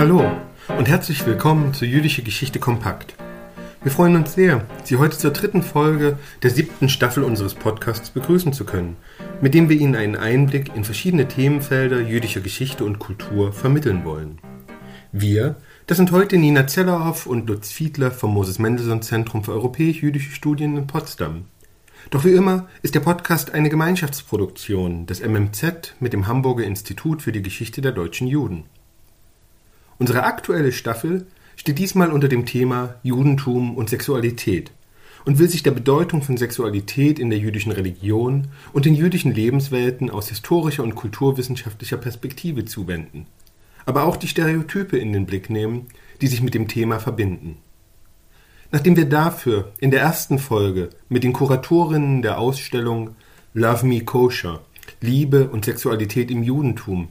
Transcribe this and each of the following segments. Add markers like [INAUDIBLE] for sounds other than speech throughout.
Hallo und herzlich willkommen zu Jüdische Geschichte Kompakt. Wir freuen uns sehr, Sie heute zur dritten Folge der siebten Staffel unseres Podcasts begrüßen zu können, mit dem wir Ihnen einen Einblick in verschiedene Themenfelder jüdischer Geschichte und Kultur vermitteln wollen. Wir, das sind heute Nina Zellerhoff und Lutz Fiedler vom Moses Mendelssohn Zentrum für europäisch-jüdische Studien in Potsdam. Doch wie immer ist der Podcast eine Gemeinschaftsproduktion des MMZ mit dem Hamburger Institut für die Geschichte der deutschen Juden. Unsere aktuelle Staffel steht diesmal unter dem Thema Judentum und Sexualität und will sich der Bedeutung von Sexualität in der jüdischen Religion und in jüdischen Lebenswelten aus historischer und kulturwissenschaftlicher Perspektive zuwenden, aber auch die Stereotype in den Blick nehmen, die sich mit dem Thema verbinden. Nachdem wir dafür in der ersten Folge mit den Kuratorinnen der Ausstellung Love Me Kosher Liebe und Sexualität im Judentum,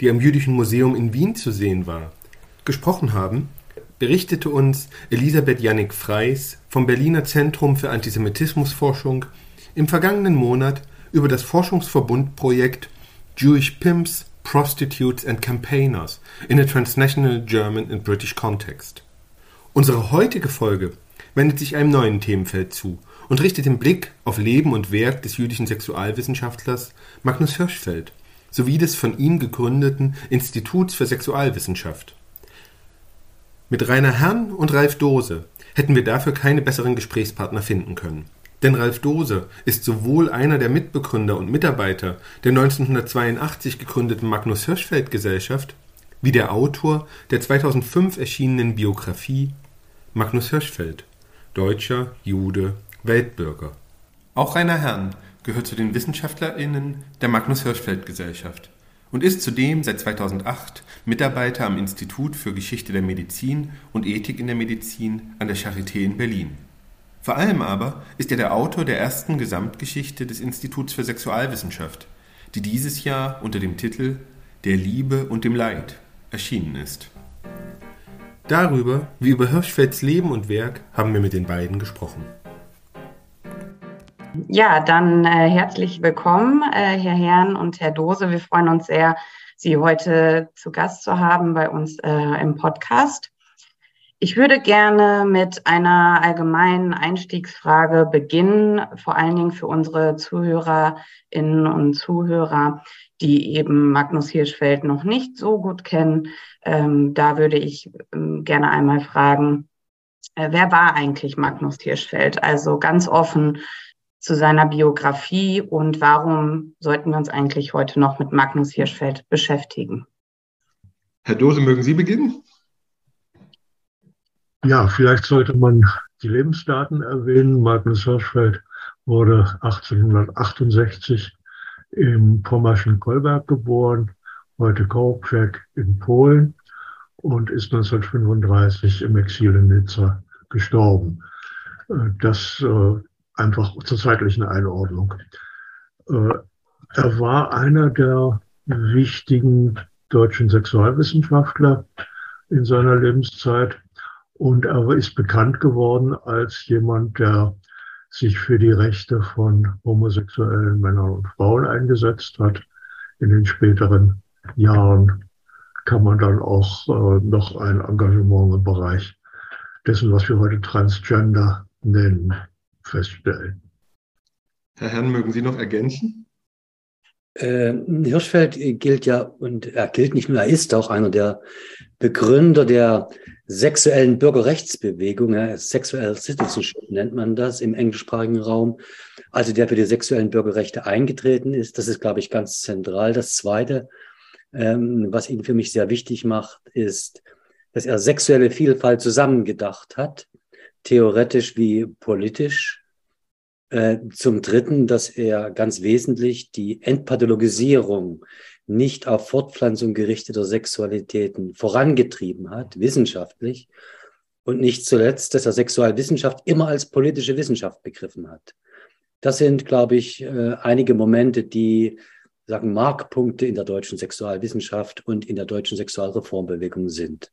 die am Jüdischen Museum in Wien zu sehen war, gesprochen haben, berichtete uns Elisabeth Jannik Freis vom Berliner Zentrum für Antisemitismusforschung im vergangenen Monat über das Forschungsverbundprojekt Jewish Pimps, Prostitutes and Campaigners in a Transnational German and British Context. Unsere heutige Folge wendet sich einem neuen Themenfeld zu und richtet den Blick auf Leben und Werk des jüdischen Sexualwissenschaftlers Magnus Hirschfeld sowie des von ihm gegründeten Instituts für Sexualwissenschaft. Mit Rainer Herrn und Ralf Dose hätten wir dafür keine besseren Gesprächspartner finden können. Denn Ralf Dose ist sowohl einer der Mitbegründer und Mitarbeiter der 1982 gegründeten Magnus Hirschfeld Gesellschaft wie der Autor der 2005 erschienenen Biografie Magnus Hirschfeld, Deutscher, Jude, Weltbürger. Auch Rainer Herrn gehört zu den WissenschaftlerInnen der Magnus Hirschfeld Gesellschaft und ist zudem seit 2008 Mitarbeiter am Institut für Geschichte der Medizin und Ethik in der Medizin an der Charité in Berlin. Vor allem aber ist er der Autor der ersten Gesamtgeschichte des Instituts für Sexualwissenschaft, die dieses Jahr unter dem Titel Der Liebe und dem Leid erschienen ist. Darüber, wie über Hirschfelds Leben und Werk, haben wir mit den beiden gesprochen. Ja, dann äh, herzlich willkommen, äh, Herr Herrn und Herr Dose. Wir freuen uns sehr, Sie heute zu Gast zu haben bei uns äh, im Podcast. Ich würde gerne mit einer allgemeinen Einstiegsfrage beginnen, vor allen Dingen für unsere Zuhörerinnen und Zuhörer, die eben Magnus Hirschfeld noch nicht so gut kennen. Ähm, da würde ich ähm, gerne einmal fragen, äh, wer war eigentlich Magnus Hirschfeld? Also ganz offen, zu seiner Biografie und warum sollten wir uns eigentlich heute noch mit Magnus Hirschfeld beschäftigen? Herr Dose, mögen Sie beginnen? Ja, vielleicht sollte man die Lebensdaten erwähnen. Magnus Hirschfeld wurde 1868 im pommerschen Kolberg geboren, heute Kołobrzeg in Polen und ist 1935 im Exil in Nizza gestorben. Äh, das äh, einfach zur zeitlichen Einordnung. Äh, er war einer der wichtigen deutschen Sexualwissenschaftler in seiner Lebenszeit und er ist bekannt geworden als jemand, der sich für die Rechte von homosexuellen Männern und Frauen eingesetzt hat. In den späteren Jahren kann man dann auch äh, noch ein Engagement im Bereich dessen, was wir heute Transgender nennen, feststellen. Herr Herrn, mögen Sie noch ergänzen? Äh, Hirschfeld gilt ja, und er gilt nicht nur, er ist auch einer der Begründer der sexuellen Bürgerrechtsbewegung, ja, Sexual Citizenship nennt man das im englischsprachigen Raum, also der für die sexuellen Bürgerrechte eingetreten ist. Das ist, glaube ich, ganz zentral. Das Zweite, ähm, was ihn für mich sehr wichtig macht, ist, dass er sexuelle Vielfalt zusammengedacht hat, theoretisch wie politisch zum Dritten, dass er ganz wesentlich die Entpathologisierung nicht auf Fortpflanzung gerichteter Sexualitäten vorangetrieben hat, wissenschaftlich. Und nicht zuletzt, dass er Sexualwissenschaft immer als politische Wissenschaft begriffen hat. Das sind, glaube ich, äh, einige Momente, die sagen Markpunkte in der deutschen Sexualwissenschaft und in der deutschen Sexualreformbewegung sind.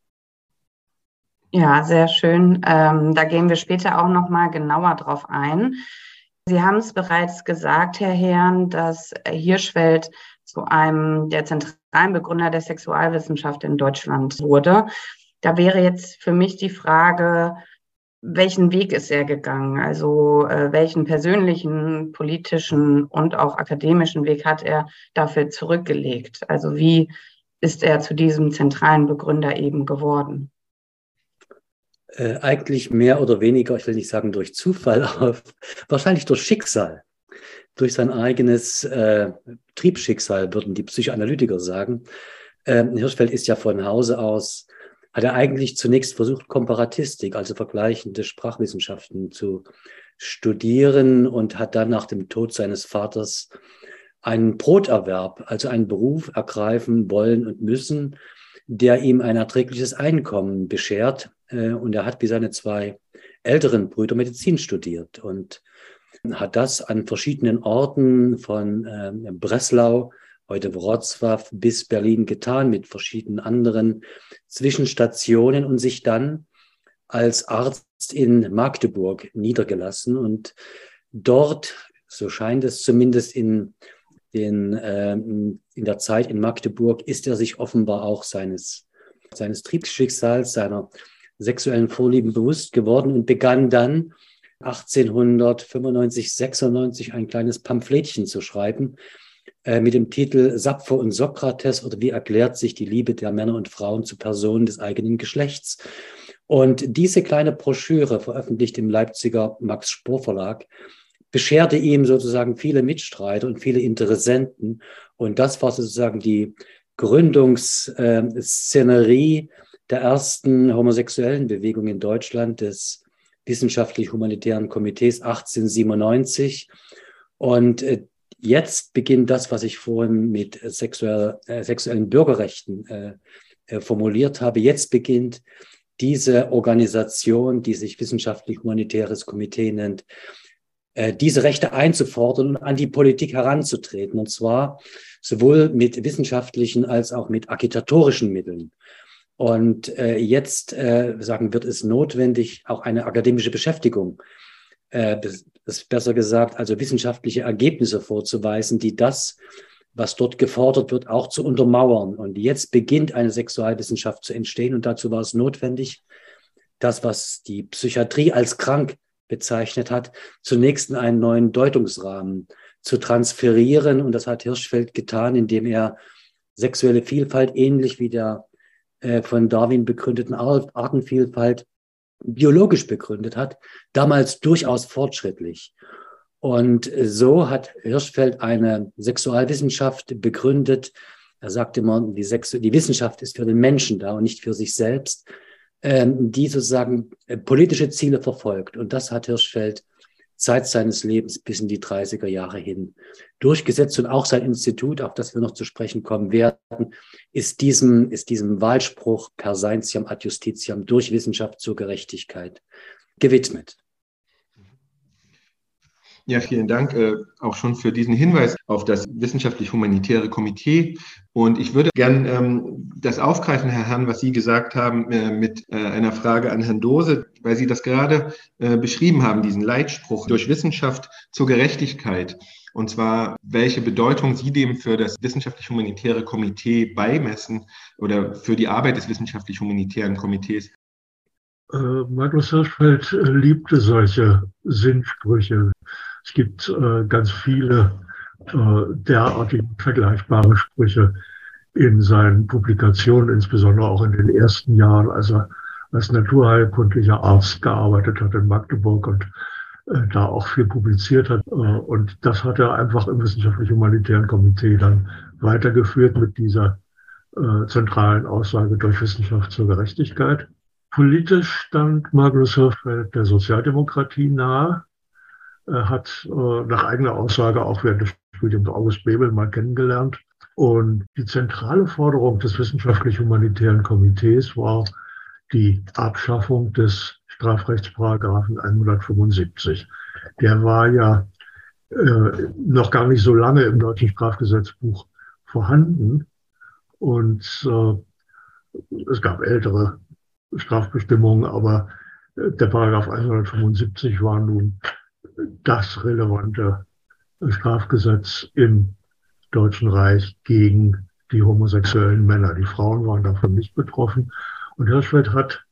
Ja, sehr schön. Ähm, da gehen wir später auch noch mal genauer drauf ein. Sie haben es bereits gesagt, Herr Herrn, dass Hirschfeld zu einem der zentralen Begründer der Sexualwissenschaft in Deutschland wurde. Da wäre jetzt für mich die Frage, welchen Weg ist er gegangen? Also äh, welchen persönlichen, politischen und auch akademischen Weg hat er dafür zurückgelegt? Also wie ist er zu diesem zentralen Begründer eben geworden? Äh, eigentlich mehr oder weniger, ich will nicht sagen durch Zufall, [LAUGHS] aber wahrscheinlich durch Schicksal, durch sein eigenes äh, Triebschicksal, würden die Psychoanalytiker sagen. Ähm, Hirschfeld ist ja von Hause aus hat er eigentlich zunächst versucht, Komparatistik, also vergleichende Sprachwissenschaften zu studieren und hat dann nach dem Tod seines Vaters einen Broterwerb, also einen Beruf ergreifen wollen und müssen, der ihm ein erträgliches Einkommen beschert. Äh, und er hat wie seine zwei älteren Brüder Medizin studiert und hat das an verschiedenen Orten von äh, Breslau heute Wrocław bis Berlin getan mit verschiedenen anderen Zwischenstationen und sich dann als Arzt in Magdeburg niedergelassen. Und dort, so scheint es zumindest in, den, äh, in der Zeit in Magdeburg, ist er sich offenbar auch seines, seines Triebsschicksals, seiner sexuellen Vorlieben bewusst geworden und begann dann 1895, 96 ein kleines Pamphletchen zu schreiben, äh, mit dem Titel Sappho und Sokrates oder wie erklärt sich die Liebe der Männer und Frauen zu Personen des eigenen Geschlechts. Und diese kleine Broschüre, veröffentlicht im Leipziger Max Spohr Verlag, bescherte ihm sozusagen viele Mitstreiter und viele Interessenten. Und das war sozusagen die Gründungsszenerie der ersten homosexuellen Bewegung in Deutschland, des Wissenschaftlich-Humanitären Komitees 1897. Und äh, jetzt beginnt das, was ich vorhin mit sexuell, äh, sexuellen Bürgerrechten äh, äh, formuliert habe. Jetzt beginnt diese Organisation, die sich wissenschaftlich-humanitäres Komitee nennt, äh, diese Rechte einzufordern und an die Politik heranzutreten. Und zwar sowohl mit wissenschaftlichen als auch mit agitatorischen Mitteln. Und äh, jetzt äh, sagen wird es notwendig, auch eine akademische Beschäftigung äh, besser gesagt, also wissenschaftliche Ergebnisse vorzuweisen, die das, was dort gefordert wird, auch zu untermauern. Und jetzt beginnt eine Sexualwissenschaft zu entstehen und dazu war es notwendig, das, was die Psychiatrie als krank bezeichnet hat, zunächst in einen neuen Deutungsrahmen zu transferieren. Und das hat Hirschfeld getan, indem er sexuelle Vielfalt ähnlich wie der äh, von Darwin begründeten Artenvielfalt biologisch begründet hat, damals durchaus fortschrittlich. Und so hat Hirschfeld eine Sexualwissenschaft begründet. Er sagte immer, die, Sexu die Wissenschaft ist für den Menschen da und nicht für sich selbst, ähm, die sozusagen äh, politische Ziele verfolgt. Und das hat Hirschfeld Zeit seines Lebens bis in die 30er Jahre hin durchgesetzt und auch sein Institut, auf das wir noch zu sprechen kommen werden, ist diesem, ist diesem Wahlspruch per scientiam ad justitiam durch Wissenschaft zur Gerechtigkeit gewidmet. Ja, vielen Dank äh, auch schon für diesen Hinweis auf das wissenschaftlich-humanitäre Komitee. Und ich würde gern ähm, das aufgreifen, Herr Herrn, was Sie gesagt haben, äh, mit äh, einer Frage an Herrn Dose, weil Sie das gerade äh, beschrieben haben, diesen Leitspruch durch Wissenschaft zur Gerechtigkeit. Und zwar, welche Bedeutung Sie dem für das wissenschaftlich-humanitäre Komitee beimessen oder für die Arbeit des wissenschaftlich-humanitären Komitees. Äh, Magnus Hirschfeld äh, liebte solche Sinnsprüche. Es gibt äh, ganz viele äh, derartige vergleichbare Sprüche in seinen Publikationen, insbesondere auch in den ersten Jahren, als er als naturheilkundlicher Arzt gearbeitet hat in Magdeburg und äh, da auch viel publiziert hat. Äh, und das hat er einfach im wissenschaftlich-humanitären Komitee dann weitergeführt mit dieser äh, zentralen Aussage durch Wissenschaft zur Gerechtigkeit. Politisch stand Magnus Hirschfeld der Sozialdemokratie nahe. Er hat äh, nach eigener Aussage auch während des Studiums August Bebel mal kennengelernt. Und die zentrale Forderung des wissenschaftlich-humanitären Komitees war die Abschaffung des Strafrechtsparagraphen 175. Der war ja äh, noch gar nicht so lange im deutschen Strafgesetzbuch vorhanden. Und äh, es gab ältere Strafbestimmungen, aber äh, der Paragraph 175 war nun das relevante Strafgesetz im Deutschen Reich gegen die homosexuellen Männer. Die Frauen waren davon nicht betroffen. Und Hirschfeld hat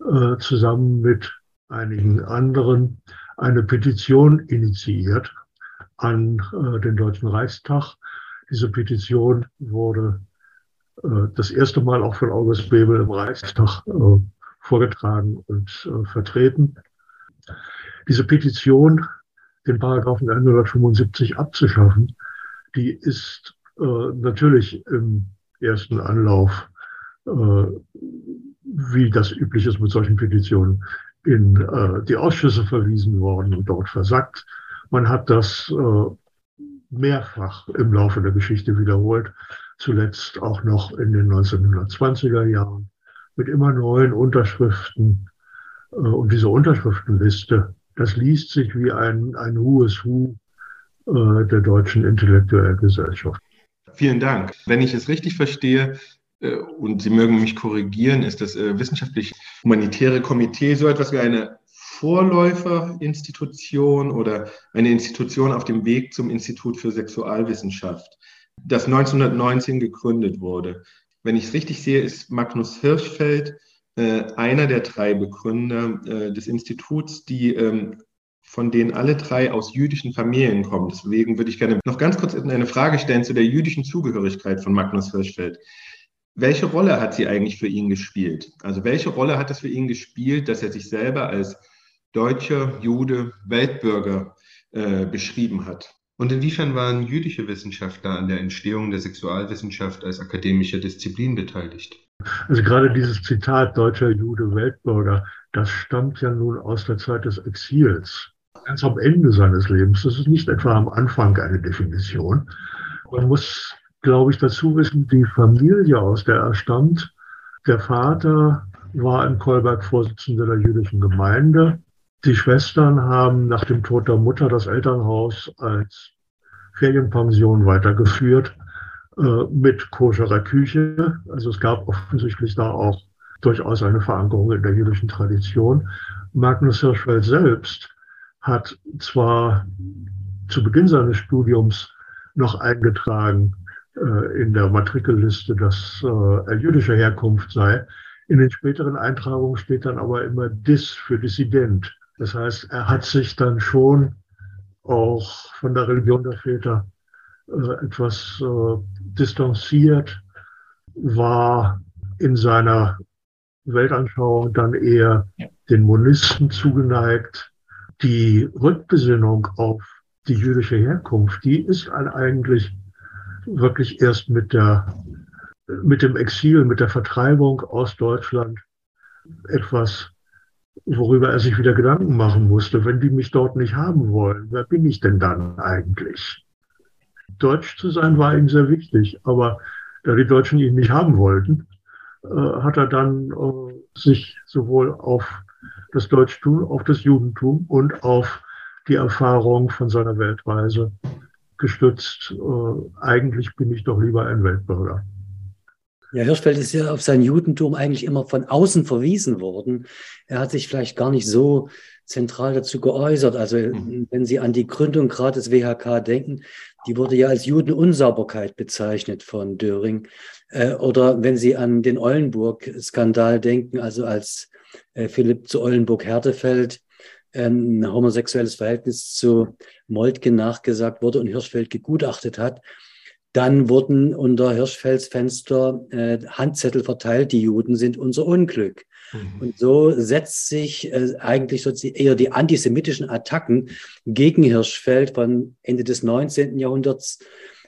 äh, zusammen mit einigen anderen eine Petition initiiert an äh, den Deutschen Reichstag. Diese Petition wurde äh, das erste Mal auch von August Bebel im Reichstag äh, vorgetragen und äh, vertreten. Diese Petition, den Paragraphen 175 abzuschaffen, die ist äh, natürlich im ersten Anlauf, äh, wie das üblich ist mit solchen Petitionen, in äh, die Ausschüsse verwiesen worden und dort versackt. Man hat das äh, mehrfach im Laufe der Geschichte wiederholt, zuletzt auch noch in den 1920er Jahren mit immer neuen Unterschriften. Äh, und diese Unterschriftenliste, das liest sich wie ein, ein Who äh, der deutschen intellektuellen Gesellschaft. Vielen Dank. Wenn ich es richtig verstehe, äh, und Sie mögen mich korrigieren, ist das äh, wissenschaftlich-humanitäre Komitee so etwas wie eine Vorläuferinstitution oder eine Institution auf dem Weg zum Institut für Sexualwissenschaft, das 1919 gegründet wurde. Wenn ich es richtig sehe, ist Magnus Hirschfeld einer der drei Begründer äh, des Instituts, die ähm, von denen alle drei aus jüdischen Familien kommen. Deswegen würde ich gerne noch ganz kurz eine Frage stellen zu der jüdischen Zugehörigkeit von Magnus Hirschfeld. Welche Rolle hat sie eigentlich für ihn gespielt? Also welche Rolle hat es für ihn gespielt, dass er sich selber als deutscher Jude, Weltbürger äh, beschrieben hat? Und inwiefern waren jüdische Wissenschaftler an der Entstehung der Sexualwissenschaft als akademische Disziplin beteiligt? Also gerade dieses Zitat deutscher Jude, Weltbürger, das stammt ja nun aus der Zeit des Exils ganz am Ende seines Lebens. Das ist nicht etwa am Anfang eine Definition. Man muss, glaube ich, dazu wissen, die Familie, aus der er stammt, der Vater war in Kolberg Vorsitzender der jüdischen Gemeinde. Die Schwestern haben nach dem Tod der Mutter das Elternhaus als Ferienpension weitergeführt mit koscherer Küche. Also es gab offensichtlich da auch durchaus eine Verankerung in der jüdischen Tradition. Magnus Hirschfeld selbst hat zwar zu Beginn seines Studiums noch eingetragen äh, in der Matrikelliste, dass äh, er jüdischer Herkunft sei. In den späteren Eintragungen steht dann aber immer Dis für Dissident. Das heißt, er hat sich dann schon auch von der Religion der Väter äh, etwas äh, distanziert, war in seiner Weltanschauung dann eher den Monisten zugeneigt, die Rückbesinnung auf die jüdische Herkunft, die ist eigentlich wirklich erst mit der, mit dem Exil, mit der Vertreibung aus Deutschland etwas, worüber er sich wieder Gedanken machen musste. Wenn die mich dort nicht haben wollen, wer bin ich denn dann eigentlich? Deutsch zu sein war ihm sehr wichtig, aber da die Deutschen ihn nicht haben wollten, äh, hat er dann äh, sich sowohl auf das Deutschtum, auf das Judentum und auf die Erfahrung von seiner Weltreise gestützt. Äh, eigentlich bin ich doch lieber ein Weltbürger. Ja, Hirschfeld ist ja auf sein Judentum eigentlich immer von außen verwiesen worden. Er hat sich vielleicht gar nicht so zentral dazu geäußert. Also mhm. wenn Sie an die Gründung gerade des WHK denken, die wurde ja als Judenunsauberkeit bezeichnet von Döring. Äh, oder wenn Sie an den Eulenburg-Skandal denken, also als äh, Philipp zu Ollenburg-Hertefeld ähm, ein homosexuelles Verhältnis zu Moltke nachgesagt wurde und Hirschfeld gegutachtet hat, dann wurden unter Hirschfelds Fenster äh, Handzettel verteilt, die Juden sind unser Unglück. Mhm. Und so setzt sich äh, eigentlich so eher die antisemitischen Attacken gegen Hirschfeld von Ende des 19. Jahrhunderts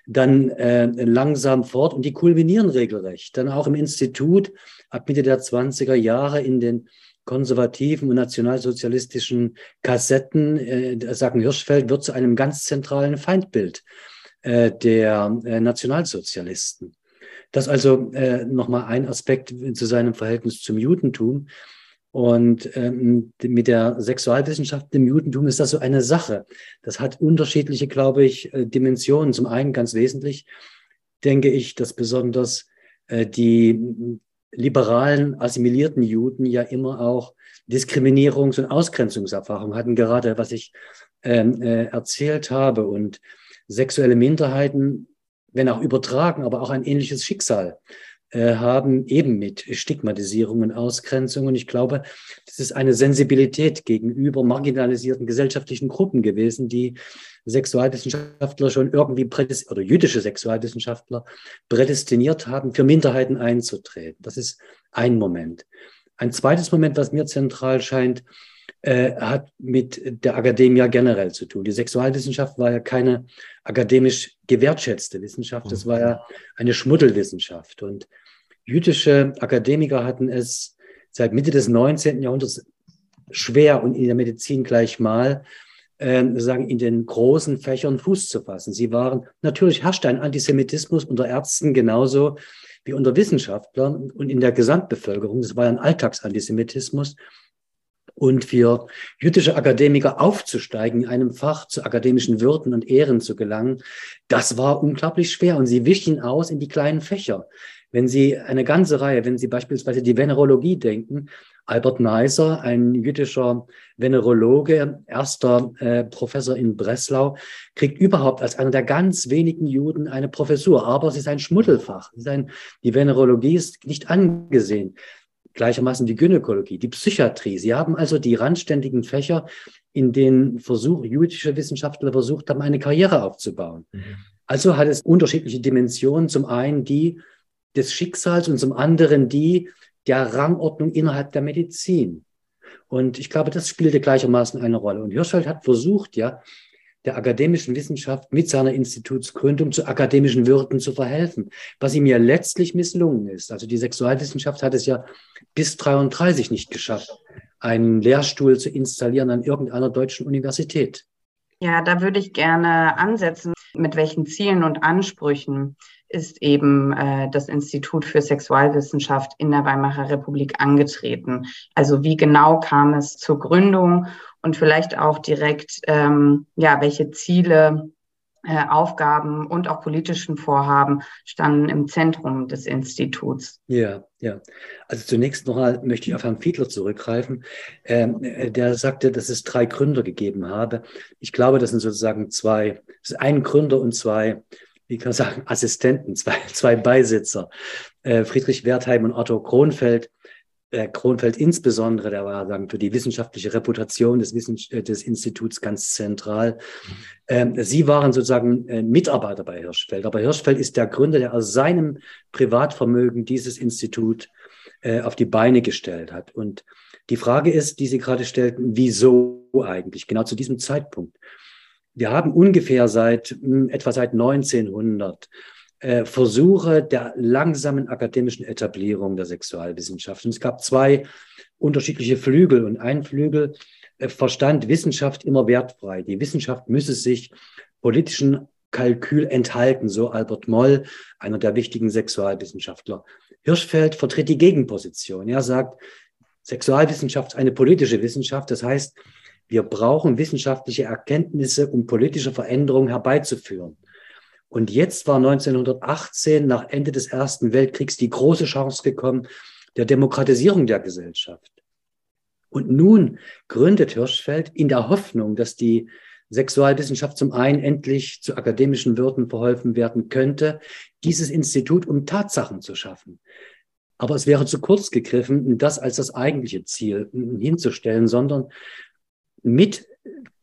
dann äh, langsam fort und die kulminieren regelrecht. Dann auch im Institut ab Mitte der 20er Jahre in den konservativen und nationalsozialistischen Kassetten, äh, sagen Hirschfeld, wird zu einem ganz zentralen Feindbild äh, der äh, Nationalsozialisten. Das also äh, nochmal ein Aspekt zu seinem Verhältnis zum Judentum. Und ähm, mit der Sexualwissenschaft im Judentum ist das so eine Sache. Das hat unterschiedliche, glaube ich, äh, Dimensionen. Zum einen ganz wesentlich denke ich, dass besonders äh, die liberalen, assimilierten Juden ja immer auch Diskriminierungs- und Ausgrenzungserfahrung hatten, gerade was ich ähm, äh, erzählt habe. Und sexuelle Minderheiten wenn auch übertragen, aber auch ein ähnliches Schicksal äh, haben, eben mit Stigmatisierung und Ausgrenzung. Und ich glaube, das ist eine Sensibilität gegenüber marginalisierten gesellschaftlichen Gruppen gewesen, die Sexualwissenschaftler schon irgendwie oder jüdische Sexualwissenschaftler prädestiniert haben, für Minderheiten einzutreten. Das ist ein Moment. Ein zweites Moment, was mir zentral scheint, äh, hat mit der Akademie generell zu tun. Die Sexualwissenschaft war ja keine akademisch gewertschätzte Wissenschaft, das war ja eine Schmuddelwissenschaft. Und jüdische Akademiker hatten es seit Mitte des 19. Jahrhunderts schwer und in der Medizin gleich mal, äh, sagen, in den großen Fächern Fuß zu fassen. Sie waren, natürlich herrschte ein Antisemitismus unter Ärzten genauso wie unter Wissenschaftlern und in der Gesamtbevölkerung. Das war ein Alltagsantisemitismus. Und für jüdische Akademiker aufzusteigen, in einem Fach zu akademischen Würden und Ehren zu gelangen, das war unglaublich schwer. Und sie wichen aus in die kleinen Fächer. Wenn Sie eine ganze Reihe, wenn Sie beispielsweise die Venerologie denken, Albert Neiser, ein jüdischer Venerologe, erster äh, Professor in Breslau, kriegt überhaupt als einer der ganz wenigen Juden eine Professur. Aber es ist ein Schmuddelfach. ist ein, die Venerologie ist nicht angesehen gleichermaßen die Gynäkologie, die Psychiatrie. Sie haben also die randständigen Fächer, in denen Versuch, jüdische Wissenschaftler versucht haben, eine Karriere aufzubauen. Mhm. Also hat es unterschiedliche Dimensionen. Zum einen die des Schicksals und zum anderen die der Rangordnung innerhalb der Medizin. Und ich glaube, das spielte gleichermaßen eine Rolle. Und Hirschfeld hat versucht, ja, der akademischen Wissenschaft mit seiner Institutsgründung zu akademischen Würden zu verhelfen, was ihm ja letztlich misslungen ist. Also die Sexualwissenschaft hat es ja bis 33 nicht geschafft, einen Lehrstuhl zu installieren an irgendeiner deutschen Universität. Ja, da würde ich gerne ansetzen, mit welchen Zielen und Ansprüchen ist eben äh, das Institut für Sexualwissenschaft in der Weimarer Republik angetreten. Also wie genau kam es zur Gründung und vielleicht auch direkt, ähm, ja, welche Ziele, äh, Aufgaben und auch politischen Vorhaben standen im Zentrum des Instituts. Ja, ja. Also zunächst nochmal möchte ich auf Herrn Fiedler zurückgreifen. Ähm, äh, der sagte, dass es drei Gründer gegeben habe. Ich glaube, das sind sozusagen zwei, es ist ein Gründer und zwei wie kann man sagen, Assistenten, [LAUGHS] zwei, zwei Beisitzer, äh, Friedrich Wertheim und Otto Kronfeld, Kronfeld insbesondere, der war sagen, für die wissenschaftliche Reputation des, Wissen, äh, des Instituts ganz zentral. Ähm, Sie waren sozusagen äh, Mitarbeiter bei Hirschfeld, aber Hirschfeld ist der Gründer, der aus seinem Privatvermögen dieses Institut äh, auf die Beine gestellt hat. Und die Frage ist, die Sie gerade stellten, wieso eigentlich, genau zu diesem Zeitpunkt? Wir haben ungefähr seit hm, etwa seit 1900 äh, Versuche der langsamen akademischen Etablierung der Sexualwissenschaft. Und es gab zwei unterschiedliche Flügel und ein Flügel äh, verstand Wissenschaft immer wertfrei. Die Wissenschaft müsse sich politischen Kalkül enthalten, so Albert Moll, einer der wichtigen Sexualwissenschaftler. Hirschfeld vertritt die Gegenposition. Er sagt, Sexualwissenschaft ist eine politische Wissenschaft. Das heißt, wir brauchen wissenschaftliche Erkenntnisse, um politische Veränderungen herbeizuführen. Und jetzt war 1918 nach Ende des Ersten Weltkriegs die große Chance gekommen der Demokratisierung der Gesellschaft. Und nun gründet Hirschfeld in der Hoffnung, dass die Sexualwissenschaft zum einen endlich zu akademischen Würden verholfen werden könnte, dieses Institut, um Tatsachen zu schaffen. Aber es wäre zu kurz gegriffen, das als das eigentliche Ziel hinzustellen, sondern mit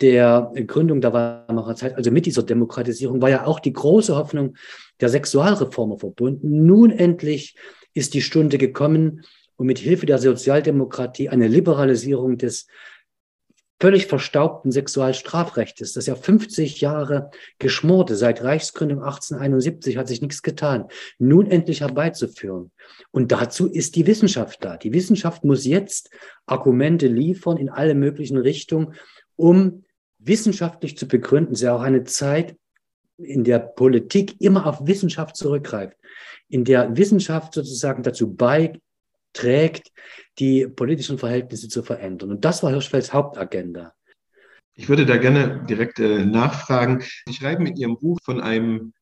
der Gründung der Weimarer Zeit, also mit dieser Demokratisierung, war ja auch die große Hoffnung der Sexualreformer verbunden. Nun endlich ist die Stunde gekommen, um mit Hilfe der Sozialdemokratie eine Liberalisierung des völlig verstaubten Sexualstrafrechtes, das ja 50 Jahre geschmorte, seit Reichsgründung 1871 hat sich nichts getan, nun endlich herbeizuführen. Und dazu ist die Wissenschaft da. Die Wissenschaft muss jetzt Argumente liefern in alle möglichen Richtungen, um wissenschaftlich zu begründen. Ist ja auch eine Zeit, in der Politik immer auf Wissenschaft zurückgreift, in der Wissenschaft sozusagen dazu beiträgt, die politischen Verhältnisse zu verändern. Und das war Hirschfelds Hauptagenda. Ich würde da gerne direkt äh, nachfragen. Sie schreiben in Ihrem Buch von einem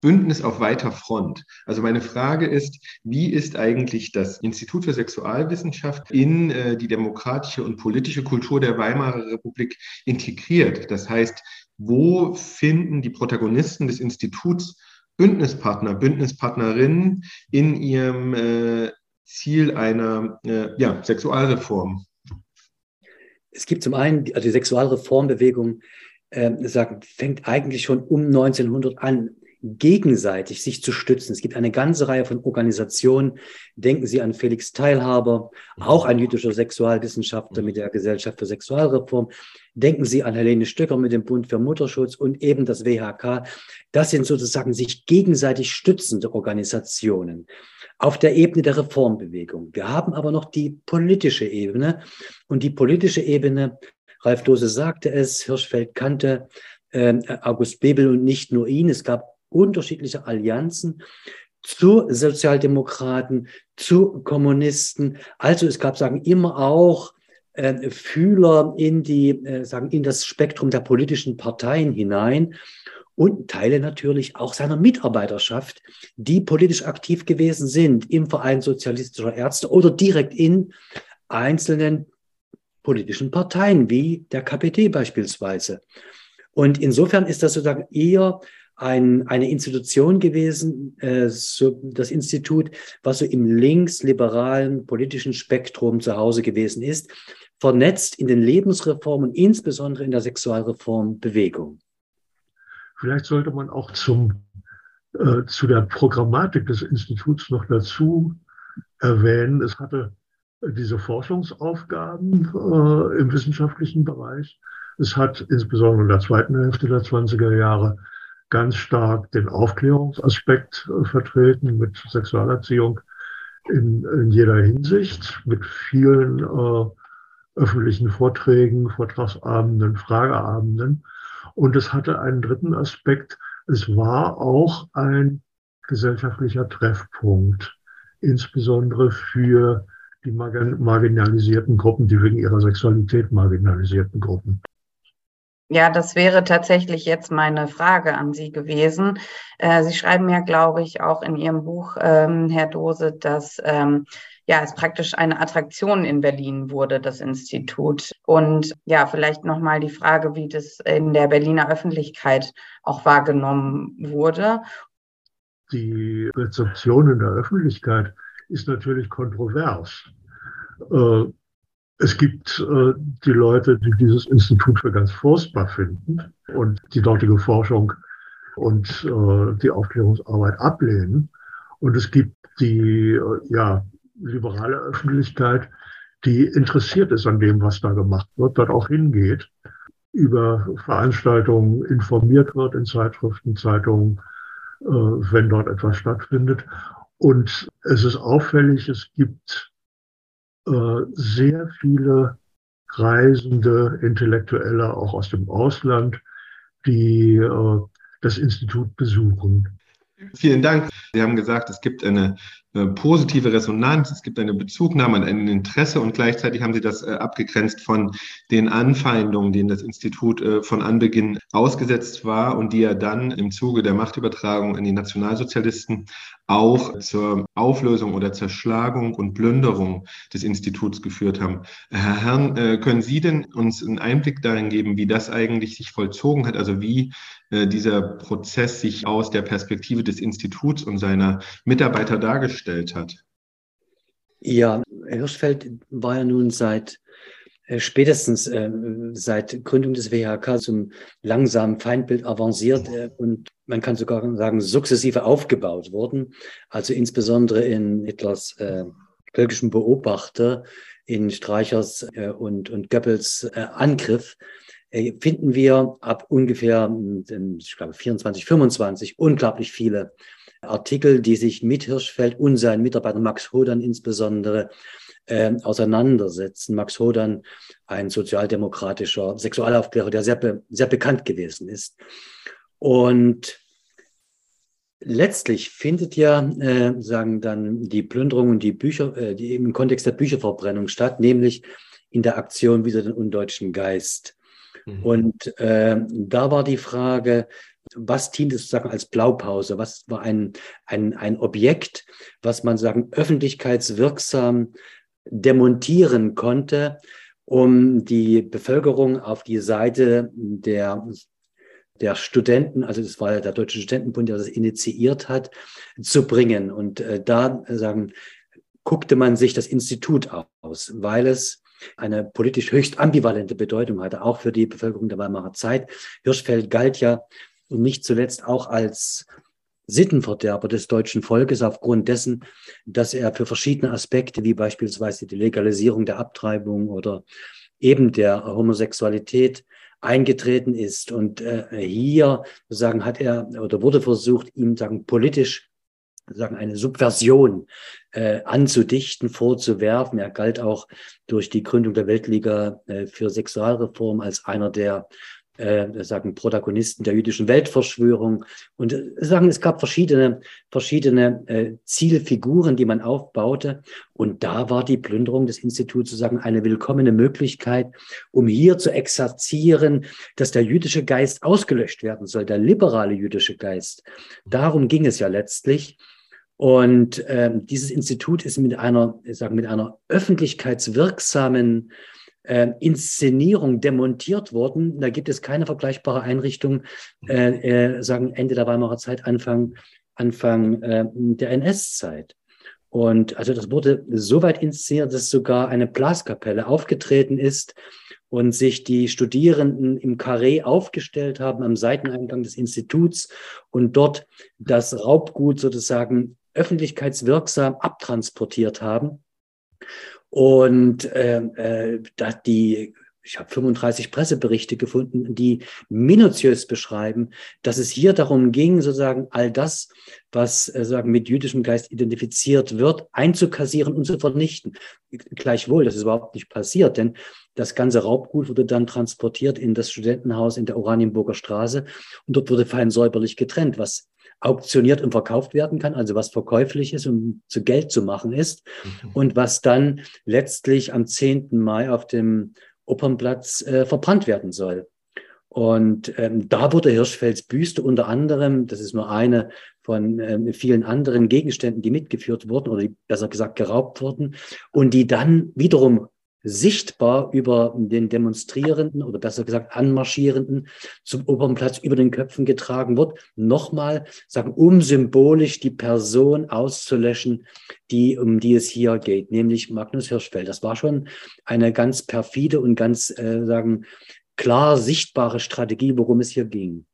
Bündnis auf weiter Front. Also meine Frage ist, wie ist eigentlich das Institut für Sexualwissenschaft in äh, die demokratische und politische Kultur der Weimarer Republik integriert? Das heißt, wo finden die Protagonisten des Instituts Bündnispartner, Bündnispartnerinnen in ihrem äh, Ziel einer äh, ja, Sexualreform? Es gibt zum einen, also die Sexualreformbewegung äh, sagt, fängt eigentlich schon um 1900 an, gegenseitig sich zu stützen. Es gibt eine ganze Reihe von Organisationen. Denken Sie an Felix Teilhaber, auch ein jüdischer Sexualwissenschaftler mit der Gesellschaft für Sexualreform. Denken Sie an Helene Stöcker mit dem Bund für Mutterschutz und eben das WHK. Das sind sozusagen sich gegenseitig stützende Organisationen auf der Ebene der Reformbewegung. Wir haben aber noch die politische Ebene. Und die politische Ebene, Ralf Dose sagte es, Hirschfeld kannte äh, August Bebel und nicht nur ihn. Es gab unterschiedliche Allianzen zu Sozialdemokraten, zu Kommunisten. Also es gab, sagen, immer auch äh, Fühler in die, äh, sagen, in das Spektrum der politischen Parteien hinein und Teile natürlich auch seiner Mitarbeiterschaft, die politisch aktiv gewesen sind im Verein sozialistischer Ärzte oder direkt in einzelnen politischen Parteien wie der KPD beispielsweise. Und insofern ist das sozusagen eher ein, eine Institution gewesen, äh, so das Institut, was so im linksliberalen politischen Spektrum zu Hause gewesen ist, vernetzt in den Lebensreformen, insbesondere in der Sexualreformbewegung. Vielleicht sollte man auch zum, äh, zu der Programmatik des Instituts noch dazu erwähnen, es hatte diese Forschungsaufgaben äh, im wissenschaftlichen Bereich. Es hat insbesondere in der zweiten Hälfte der 20er Jahre ganz stark den Aufklärungsaspekt äh, vertreten mit Sexualerziehung in, in jeder Hinsicht, mit vielen äh, öffentlichen Vorträgen, Vortragsabenden, Frageabenden. Und es hatte einen dritten Aspekt. Es war auch ein gesellschaftlicher Treffpunkt, insbesondere für die marginalisierten Gruppen, die wegen ihrer Sexualität marginalisierten Gruppen. Ja, das wäre tatsächlich jetzt meine Frage an Sie gewesen. Äh, Sie schreiben ja, glaube ich, auch in Ihrem Buch, ähm, Herr Dose, dass ähm, ja, es praktisch eine Attraktion in Berlin wurde, das Institut. Und ja, vielleicht nochmal die Frage, wie das in der Berliner Öffentlichkeit auch wahrgenommen wurde. Die Rezeption in der Öffentlichkeit ist natürlich kontrovers. Äh, es gibt äh, die Leute, die dieses Institut für ganz furchtbar finden und die dortige Forschung und äh, die Aufklärungsarbeit ablehnen. Und es gibt die äh, ja, liberale Öffentlichkeit, die interessiert ist an dem, was da gemacht wird, dort auch hingeht, über Veranstaltungen informiert wird in Zeitschriften, Zeitungen, äh, wenn dort etwas stattfindet. Und es ist auffällig, es gibt sehr viele reisende Intellektuelle auch aus dem Ausland, die äh, das Institut besuchen. Vielen Dank. Sie haben gesagt, es gibt eine äh, positive Resonanz, es gibt eine Bezugnahme, ein Interesse und gleichzeitig haben Sie das äh, abgegrenzt von den Anfeindungen, denen das Institut äh, von Anbeginn ausgesetzt war und die ja dann im Zuge der Machtübertragung in die Nationalsozialisten auch zur Auflösung oder Zerschlagung und Plünderung des Instituts geführt haben. Herr Herrn, können Sie denn uns einen Einblick darin geben, wie das eigentlich sich vollzogen hat, also wie dieser Prozess sich aus der Perspektive des Instituts und seiner Mitarbeiter dargestellt hat. Ja, Hirschfeld war ja nun seit äh, spätestens äh, seit Gründung des WHK zum langsamen Feindbild avanciert äh, und man kann sogar sagen sukzessive aufgebaut worden. Also insbesondere in Hitlers äh, völkischen Beobachter, in Streichers äh, und, und Goebbels äh, Angriff finden wir ab ungefähr, hm, ich glaube, 24, 25 unglaublich viele Artikel, die sich mit Hirschfeld und seinen Mitarbeiter Max Hodan insbesondere äh, auseinandersetzen. Max Hodan, ein sozialdemokratischer Sexualaufklärer, der sehr, be sehr bekannt gewesen ist. Und letztlich findet ja, äh, sagen dann die Plünderung und die Bücher, äh, die im Kontext der Bücherverbrennung statt, nämlich in der Aktion Wieder den undeutschen Geist. Mhm. Und äh, da war die Frage, was diente sozusagen als Blaupause? Was war ein, ein, ein Objekt, was man sagen öffentlichkeitswirksam demontieren konnte, um die Bevölkerung auf die Seite der der Studenten, also das war der Deutsche Studentenbund, der das initiiert hat, zu bringen. Und äh, da sagen, guckte man sich das Institut aus, weil es eine politisch höchst ambivalente Bedeutung hatte, auch für die Bevölkerung der Weimarer Zeit. Hirschfeld galt ja und nicht zuletzt auch als Sittenverderber des deutschen Volkes aufgrund dessen, dass er für verschiedene Aspekte, wie beispielsweise die Legalisierung der Abtreibung oder eben der Homosexualität, eingetreten ist. Und äh, hier sagen hat er oder wurde versucht, ihm sagen politisch sagen eine Subversion äh, anzudichten, vorzuwerfen. Er galt auch durch die Gründung der Weltliga äh, für Sexualreform als einer der äh, sagen Protagonisten der jüdischen Weltverschwörung und äh, sagen, es gab verschiedene, verschiedene äh, Zielfiguren, die man aufbaute. Und da war die Plünderung des Instituts sozusagen eine willkommene Möglichkeit, um hier zu exerzieren, dass der jüdische Geist ausgelöscht werden soll, der liberale jüdische Geist. Darum ging es ja letztlich. Und ähm, dieses Institut ist mit einer, sagen, mit einer öffentlichkeitswirksamen äh, Inszenierung demontiert worden. Da gibt es keine vergleichbare Einrichtung, äh, äh, sagen Ende der Weimarer Zeit, Anfang, Anfang äh, der NS-Zeit. Und also das wurde so weit inszeniert, dass sogar eine Blaskapelle aufgetreten ist und sich die Studierenden im Karree aufgestellt haben am Seiteneingang des Instituts und dort das Raubgut sozusagen öffentlichkeitswirksam abtransportiert haben. Und äh, äh, die, ich habe 35 Presseberichte gefunden, die minutiös beschreiben, dass es hier darum ging, sozusagen all das, was äh, sagen mit jüdischem Geist identifiziert wird, einzukassieren und zu vernichten. Gleichwohl, das ist überhaupt nicht passiert, denn das ganze Raubgut wurde dann transportiert in das Studentenhaus in der Oranienburger Straße und dort wurde fein säuberlich getrennt, was auktioniert und verkauft werden kann, also was verkäuflich ist und zu Geld zu machen ist mhm. und was dann letztlich am 10. Mai auf dem Opernplatz äh, verbrannt werden soll. Und ähm, da wurde Hirschfelds Büste unter anderem, das ist nur eine von ähm, vielen anderen Gegenständen, die mitgeführt wurden oder die besser gesagt geraubt wurden und die dann wiederum sichtbar über den Demonstrierenden oder besser gesagt Anmarschierenden zum Opernplatz über den Köpfen getragen wird. Nochmal sagen, um symbolisch die Person auszulöschen, die, um die es hier geht, nämlich Magnus Hirschfeld. Das war schon eine ganz perfide und ganz, äh, sagen, klar sichtbare Strategie, worum es hier ging.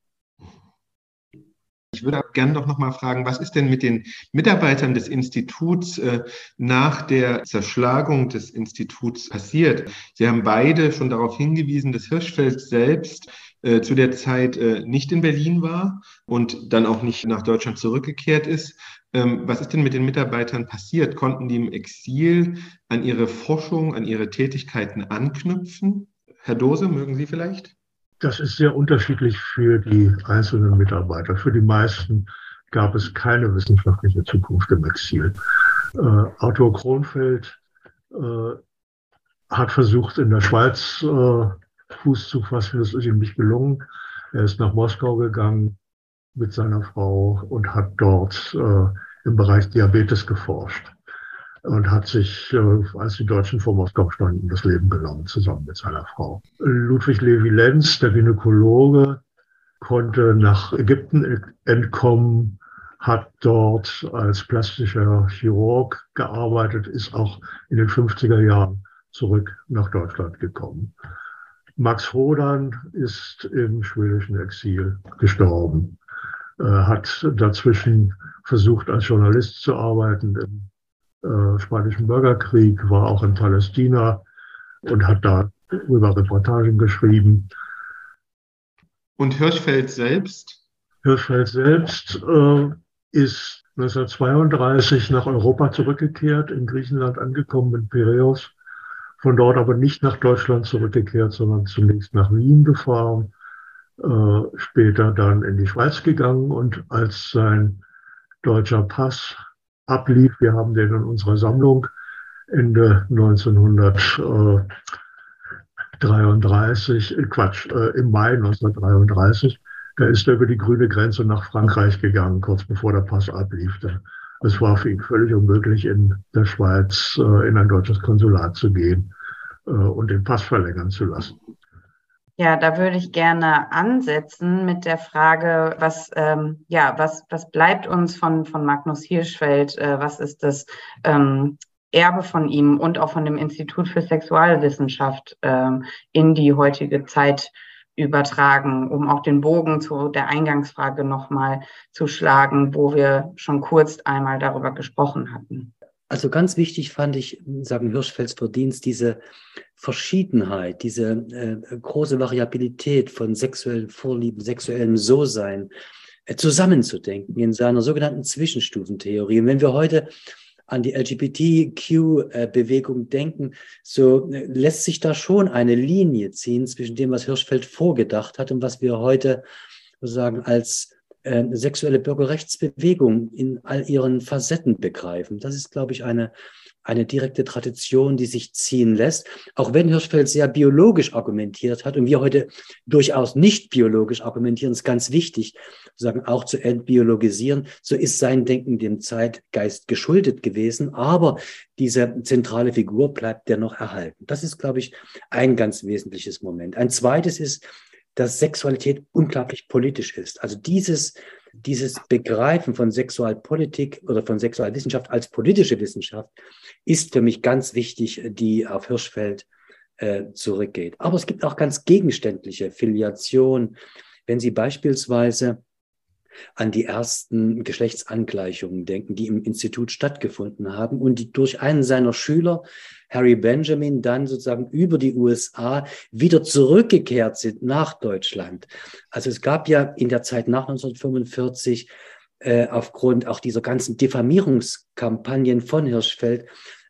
Ich würde gerne doch noch mal fragen, was ist denn mit den Mitarbeitern des Instituts äh, nach der Zerschlagung des Instituts passiert? Sie haben beide schon darauf hingewiesen, dass Hirschfeld selbst äh, zu der Zeit äh, nicht in Berlin war und dann auch nicht nach Deutschland zurückgekehrt ist. Ähm, was ist denn mit den Mitarbeitern passiert? Konnten die im Exil an ihre Forschung, an ihre Tätigkeiten anknüpfen? Herr Dose, mögen Sie vielleicht? Das ist sehr unterschiedlich für die einzelnen Mitarbeiter. Für die meisten gab es keine wissenschaftliche Zukunft im Exil. Äh, Arthur Kronfeld äh, hat versucht, in der Schweiz äh, Fuß zu fassen. Das ist ihm nicht gelungen. Er ist nach Moskau gegangen mit seiner Frau und hat dort äh, im Bereich Diabetes geforscht und hat sich, äh, als die Deutschen vor Moskau standen, das Leben genommen, zusammen mit seiner Frau. Ludwig Levi Lenz, der Gynäkologe, konnte nach Ägypten entkommen, hat dort als plastischer Chirurg gearbeitet, ist auch in den 50er Jahren zurück nach Deutschland gekommen. Max Hodan ist im schwedischen Exil gestorben, äh, hat dazwischen versucht, als Journalist zu arbeiten äh, Spanischen Bürgerkrieg, war auch in Palästina und hat da über Reportagen geschrieben. Und Hirschfeld selbst? Hirschfeld selbst äh, ist 1932 nach Europa zurückgekehrt, in Griechenland angekommen, in Piräus, von dort aber nicht nach Deutschland zurückgekehrt, sondern zunächst nach Wien gefahren, äh, später dann in die Schweiz gegangen und als sein deutscher Pass ablief. Wir haben den in unserer Sammlung Ende 1933, äh, Quatsch, äh, im Mai 1933. Da ist er über die grüne Grenze nach Frankreich gegangen, kurz bevor der Pass ablief. Es war für ihn völlig unmöglich, in der Schweiz äh, in ein deutsches Konsulat zu gehen und den Pass verlängern zu lassen. Ja, da würde ich gerne ansetzen mit der Frage, was, ähm, ja, was, was bleibt uns von, von Magnus Hirschfeld? Äh, was ist das ähm, Erbe von ihm und auch von dem Institut für Sexualwissenschaft ähm, in die heutige Zeit übertragen, um auch den Bogen zu der Eingangsfrage nochmal zu schlagen, wo wir schon kurz einmal darüber gesprochen hatten. Also ganz wichtig fand ich, sagen Hirschfelds Verdienst, diese Verschiedenheit, diese äh, große Variabilität von sexuellen Vorlieben, sexuellem So-Sein äh, zusammenzudenken in seiner sogenannten Zwischenstufentheorie. Und wenn wir heute an die LGBTQ-Bewegung denken, so äh, lässt sich da schon eine Linie ziehen zwischen dem, was Hirschfeld vorgedacht hat und was wir heute sozusagen als äh, sexuelle Bürgerrechtsbewegung in all ihren Facetten begreifen. Das ist, glaube ich, eine, eine direkte Tradition, die sich ziehen lässt. Auch wenn Hirschfeld sehr biologisch argumentiert hat und wir heute durchaus nicht biologisch argumentieren, ist ganz wichtig, sagen auch zu entbiologisieren. So ist sein Denken dem Zeitgeist geschuldet gewesen, aber diese zentrale Figur bleibt dennoch erhalten. Das ist, glaube ich, ein ganz wesentliches Moment. Ein zweites ist, dass Sexualität unglaublich politisch ist. Also dieses, dieses Begreifen von Sexualpolitik oder von Sexualwissenschaft als politische Wissenschaft ist für mich ganz wichtig, die auf Hirschfeld äh, zurückgeht. Aber es gibt auch ganz gegenständliche Filiation. Wenn Sie beispielsweise an die ersten Geschlechtsangleichungen denken, die im Institut stattgefunden haben und die durch einen seiner Schüler, Harry Benjamin, dann sozusagen über die USA wieder zurückgekehrt sind nach Deutschland. Also es gab ja in der Zeit nach 1945 äh, aufgrund auch dieser ganzen Diffamierungskampagnen von Hirschfeld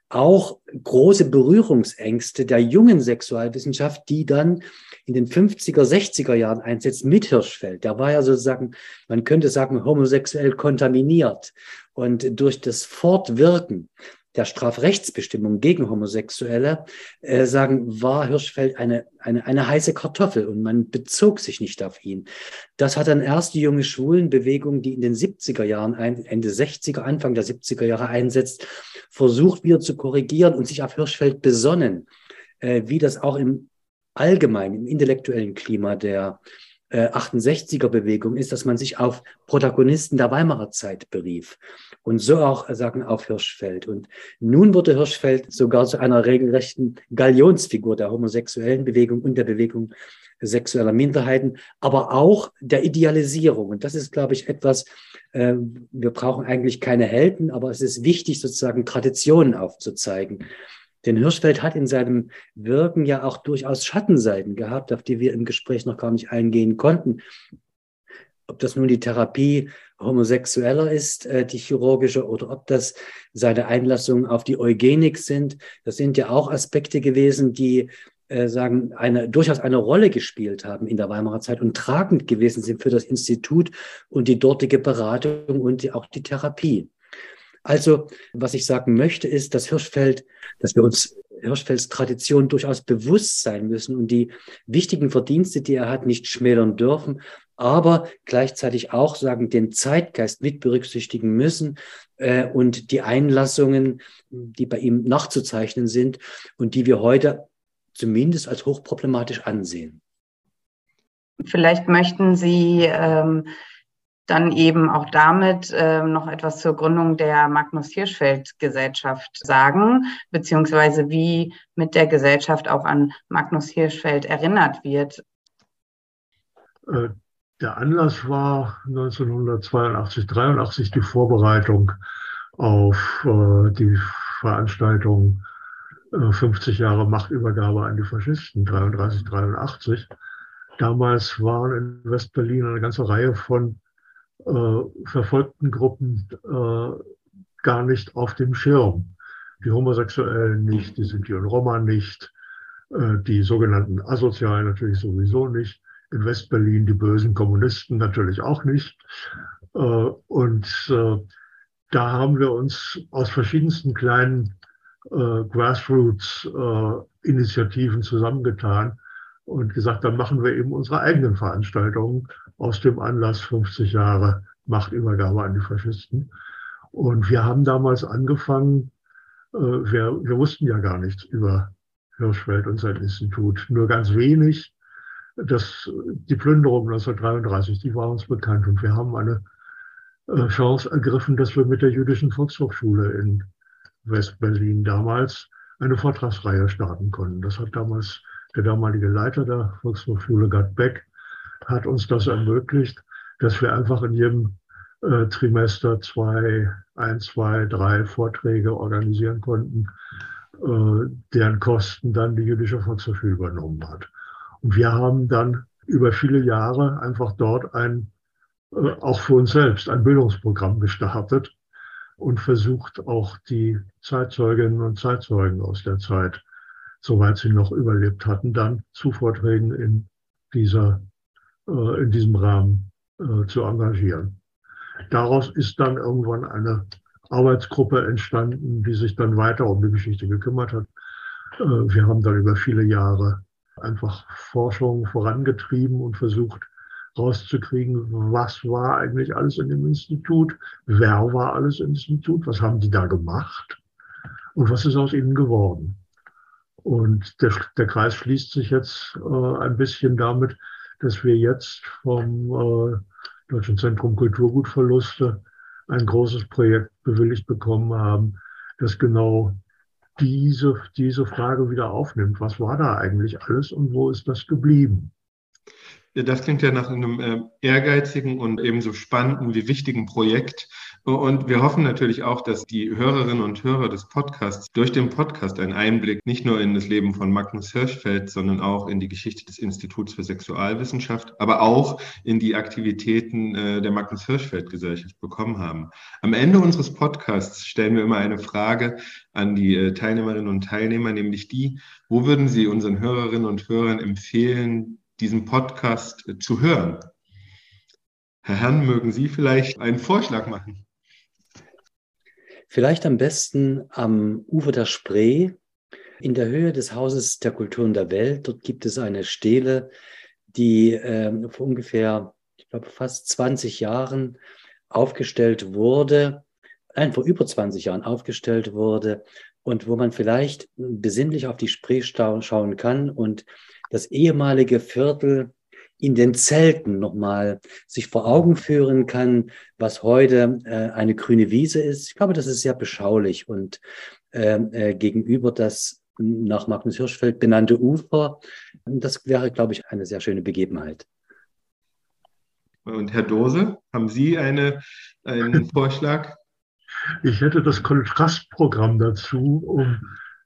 auch große Berührungsängste der jungen Sexualwissenschaft, die dann in den 50er, 60er Jahren einsetzt mit Hirschfeld. Der war ja sozusagen, man könnte sagen, homosexuell kontaminiert. Und durch das Fortwirken der Strafrechtsbestimmung gegen Homosexuelle äh, sagen, war Hirschfeld eine, eine, eine heiße Kartoffel und man bezog sich nicht auf ihn. Das hat dann erst die junge Schwulenbewegung, die in den 70er Jahren, Ende 60er, Anfang der 70er Jahre einsetzt, versucht wieder zu korrigieren und sich auf Hirschfeld besonnen, äh, wie das auch im allgemein im intellektuellen Klima der äh, 68er Bewegung ist, dass man sich auf Protagonisten der Weimarer Zeit berief. Und so auch äh, sagen auf Hirschfeld. Und nun wurde Hirschfeld sogar zu einer regelrechten Galionsfigur der homosexuellen Bewegung und der Bewegung sexueller Minderheiten, aber auch der Idealisierung. Und das ist, glaube ich, etwas, äh, wir brauchen eigentlich keine Helden, aber es ist wichtig, sozusagen Traditionen aufzuzeigen. Denn Hirschfeld hat in seinem Wirken ja auch durchaus Schattenseiten gehabt, auf die wir im Gespräch noch gar nicht eingehen konnten. Ob das nun die Therapie homosexueller ist, äh, die chirurgische, oder ob das seine Einlassungen auf die Eugenik sind. Das sind ja auch Aspekte gewesen, die äh, sagen, eine, durchaus eine Rolle gespielt haben in der Weimarer Zeit und tragend gewesen sind für das Institut und die dortige Beratung und die, auch die Therapie. Also, was ich sagen möchte, ist, dass Hirschfeld, dass wir uns Hirschfelds Tradition durchaus bewusst sein müssen und die wichtigen Verdienste, die er hat, nicht schmälern dürfen, aber gleichzeitig auch sagen, den Zeitgeist mit berücksichtigen müssen äh, und die Einlassungen, die bei ihm nachzuzeichnen sind und die wir heute zumindest als hochproblematisch ansehen. Vielleicht möchten Sie ähm, dann eben auch damit äh, noch etwas zur Gründung der Magnus Hirschfeld Gesellschaft sagen, beziehungsweise wie mit der Gesellschaft auch an Magnus Hirschfeld erinnert wird. Äh, der Anlass war 1982, 83 die Vorbereitung auf äh, die Veranstaltung äh, 50 Jahre Machtübergabe an die Faschisten, 33, 83. Damals waren in Westberlin eine ganze Reihe von verfolgten Gruppen äh, gar nicht auf dem Schirm. Die Homosexuellen nicht, die Sinti und Roma nicht, äh, die sogenannten Asozialen natürlich sowieso nicht, in Westberlin die bösen Kommunisten natürlich auch nicht. Äh, und äh, da haben wir uns aus verschiedensten kleinen äh, Grassroots-Initiativen zusammengetan und gesagt, dann machen wir eben unsere eigenen Veranstaltungen aus dem Anlass 50 Jahre Machtübergabe an die Faschisten. Und wir haben damals angefangen, äh, wir, wir wussten ja gar nichts über Hirschfeld und sein Institut, nur ganz wenig. das, die Plünderung 1933, die war uns bekannt und wir haben eine äh, Chance ergriffen, dass wir mit der Jüdischen Volkshochschule in West-Berlin damals eine Vortragsreihe starten konnten. Das hat damals der damalige Leiter der Volkshochschule, Gerd Beck, hat uns das ermöglicht, dass wir einfach in jedem äh, Trimester zwei, ein, zwei, drei Vorträge organisieren konnten, äh, deren Kosten dann die Jüdische Volkshochschule übernommen hat. Und wir haben dann über viele Jahre einfach dort ein, äh, auch für uns selbst, ein Bildungsprogramm gestartet und versucht auch die Zeitzeuginnen und Zeitzeugen aus der Zeit, soweit sie noch überlebt hatten, dann zu Vorträgen in dieser, äh, in diesem Rahmen äh, zu engagieren. Daraus ist dann irgendwann eine Arbeitsgruppe entstanden, die sich dann weiter um die Geschichte gekümmert hat. Äh, wir haben dann über viele Jahre einfach Forschung vorangetrieben und versucht rauszukriegen, was war eigentlich alles in dem Institut, wer war alles im Institut, was haben die da gemacht und was ist aus ihnen geworden. Und der, der Kreis schließt sich jetzt äh, ein bisschen damit, dass wir jetzt vom äh, Deutschen Zentrum Kulturgutverluste ein großes Projekt bewilligt bekommen haben, das genau diese, diese Frage wieder aufnimmt. Was war da eigentlich alles und wo ist das geblieben? Das klingt ja nach einem äh, ehrgeizigen und ebenso spannenden wie wichtigen Projekt. Und wir hoffen natürlich auch, dass die Hörerinnen und Hörer des Podcasts durch den Podcast einen Einblick nicht nur in das Leben von Magnus Hirschfeld, sondern auch in die Geschichte des Instituts für Sexualwissenschaft, aber auch in die Aktivitäten äh, der Magnus Hirschfeld Gesellschaft bekommen haben. Am Ende unseres Podcasts stellen wir immer eine Frage an die äh, Teilnehmerinnen und Teilnehmer, nämlich die, wo würden Sie unseren Hörerinnen und Hörern empfehlen, diesen Podcast äh, zu hören. Herr Herrn, mögen Sie vielleicht einen Vorschlag machen? Vielleicht am besten am Ufer der Spree, in der Höhe des Hauses der Kulturen der Welt. Dort gibt es eine Stele, die äh, vor ungefähr, ich glaube, fast 20 Jahren aufgestellt wurde, nein, vor über 20 Jahren aufgestellt wurde und wo man vielleicht besinnlich auf die Spree schauen kann und das ehemalige Viertel in den Zelten nochmal sich vor Augen führen kann, was heute äh, eine grüne Wiese ist. Ich glaube, das ist sehr beschaulich und äh, äh, gegenüber das nach Magnus Hirschfeld benannte Ufer, das wäre, glaube ich, eine sehr schöne Begebenheit. Und Herr Dose, haben Sie eine, einen Vorschlag? Ich hätte das Kontrastprogramm dazu, um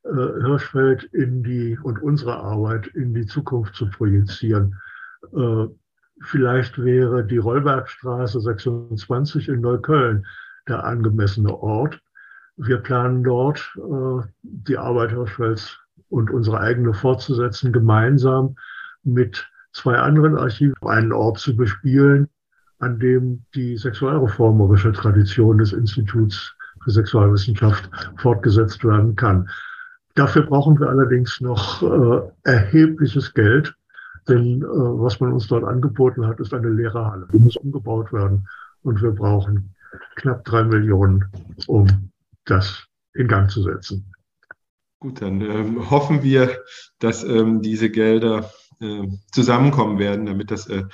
äh, Hirschfeld in die und unsere Arbeit in die Zukunft zu projizieren. Äh, vielleicht wäre die Rollbergstraße 26 in Neukölln der angemessene Ort. Wir planen dort, äh, die Arbeit Hirschfelds und unsere eigene fortzusetzen, gemeinsam mit zwei anderen Archiven einen Ort zu bespielen, an dem die sexualreformerische Tradition des Instituts für Sexualwissenschaft fortgesetzt werden kann. Dafür brauchen wir allerdings noch äh, erhebliches Geld, denn äh, was man uns dort angeboten hat, ist eine leere Halle. Die muss umgebaut werden und wir brauchen knapp drei Millionen, um das in Gang zu setzen. Gut, dann ähm, hoffen wir, dass ähm, diese Gelder äh, zusammenkommen werden, damit das äh,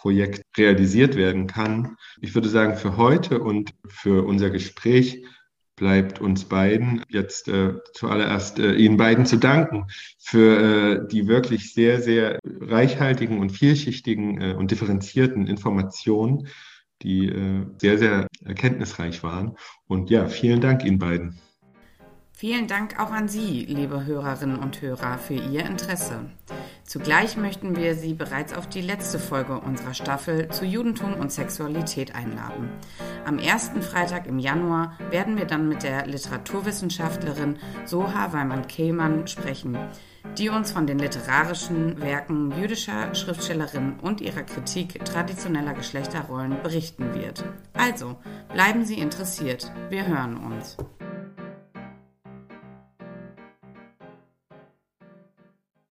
Projekt realisiert werden kann. Ich würde sagen, für heute und für unser Gespräch bleibt uns beiden jetzt äh, zuallererst äh, Ihnen beiden zu danken für äh, die wirklich sehr, sehr reichhaltigen und vielschichtigen äh, und differenzierten Informationen, die äh, sehr, sehr erkenntnisreich waren. Und ja, vielen Dank Ihnen beiden. Vielen Dank auch an Sie, liebe Hörerinnen und Hörer, für Ihr Interesse. Zugleich möchten wir Sie bereits auf die letzte Folge unserer Staffel zu Judentum und Sexualität einladen. Am ersten Freitag im Januar werden wir dann mit der Literaturwissenschaftlerin Soha Weimann-Kehlmann sprechen, die uns von den literarischen Werken jüdischer Schriftstellerinnen und ihrer Kritik traditioneller Geschlechterrollen berichten wird. Also, bleiben Sie interessiert. Wir hören uns.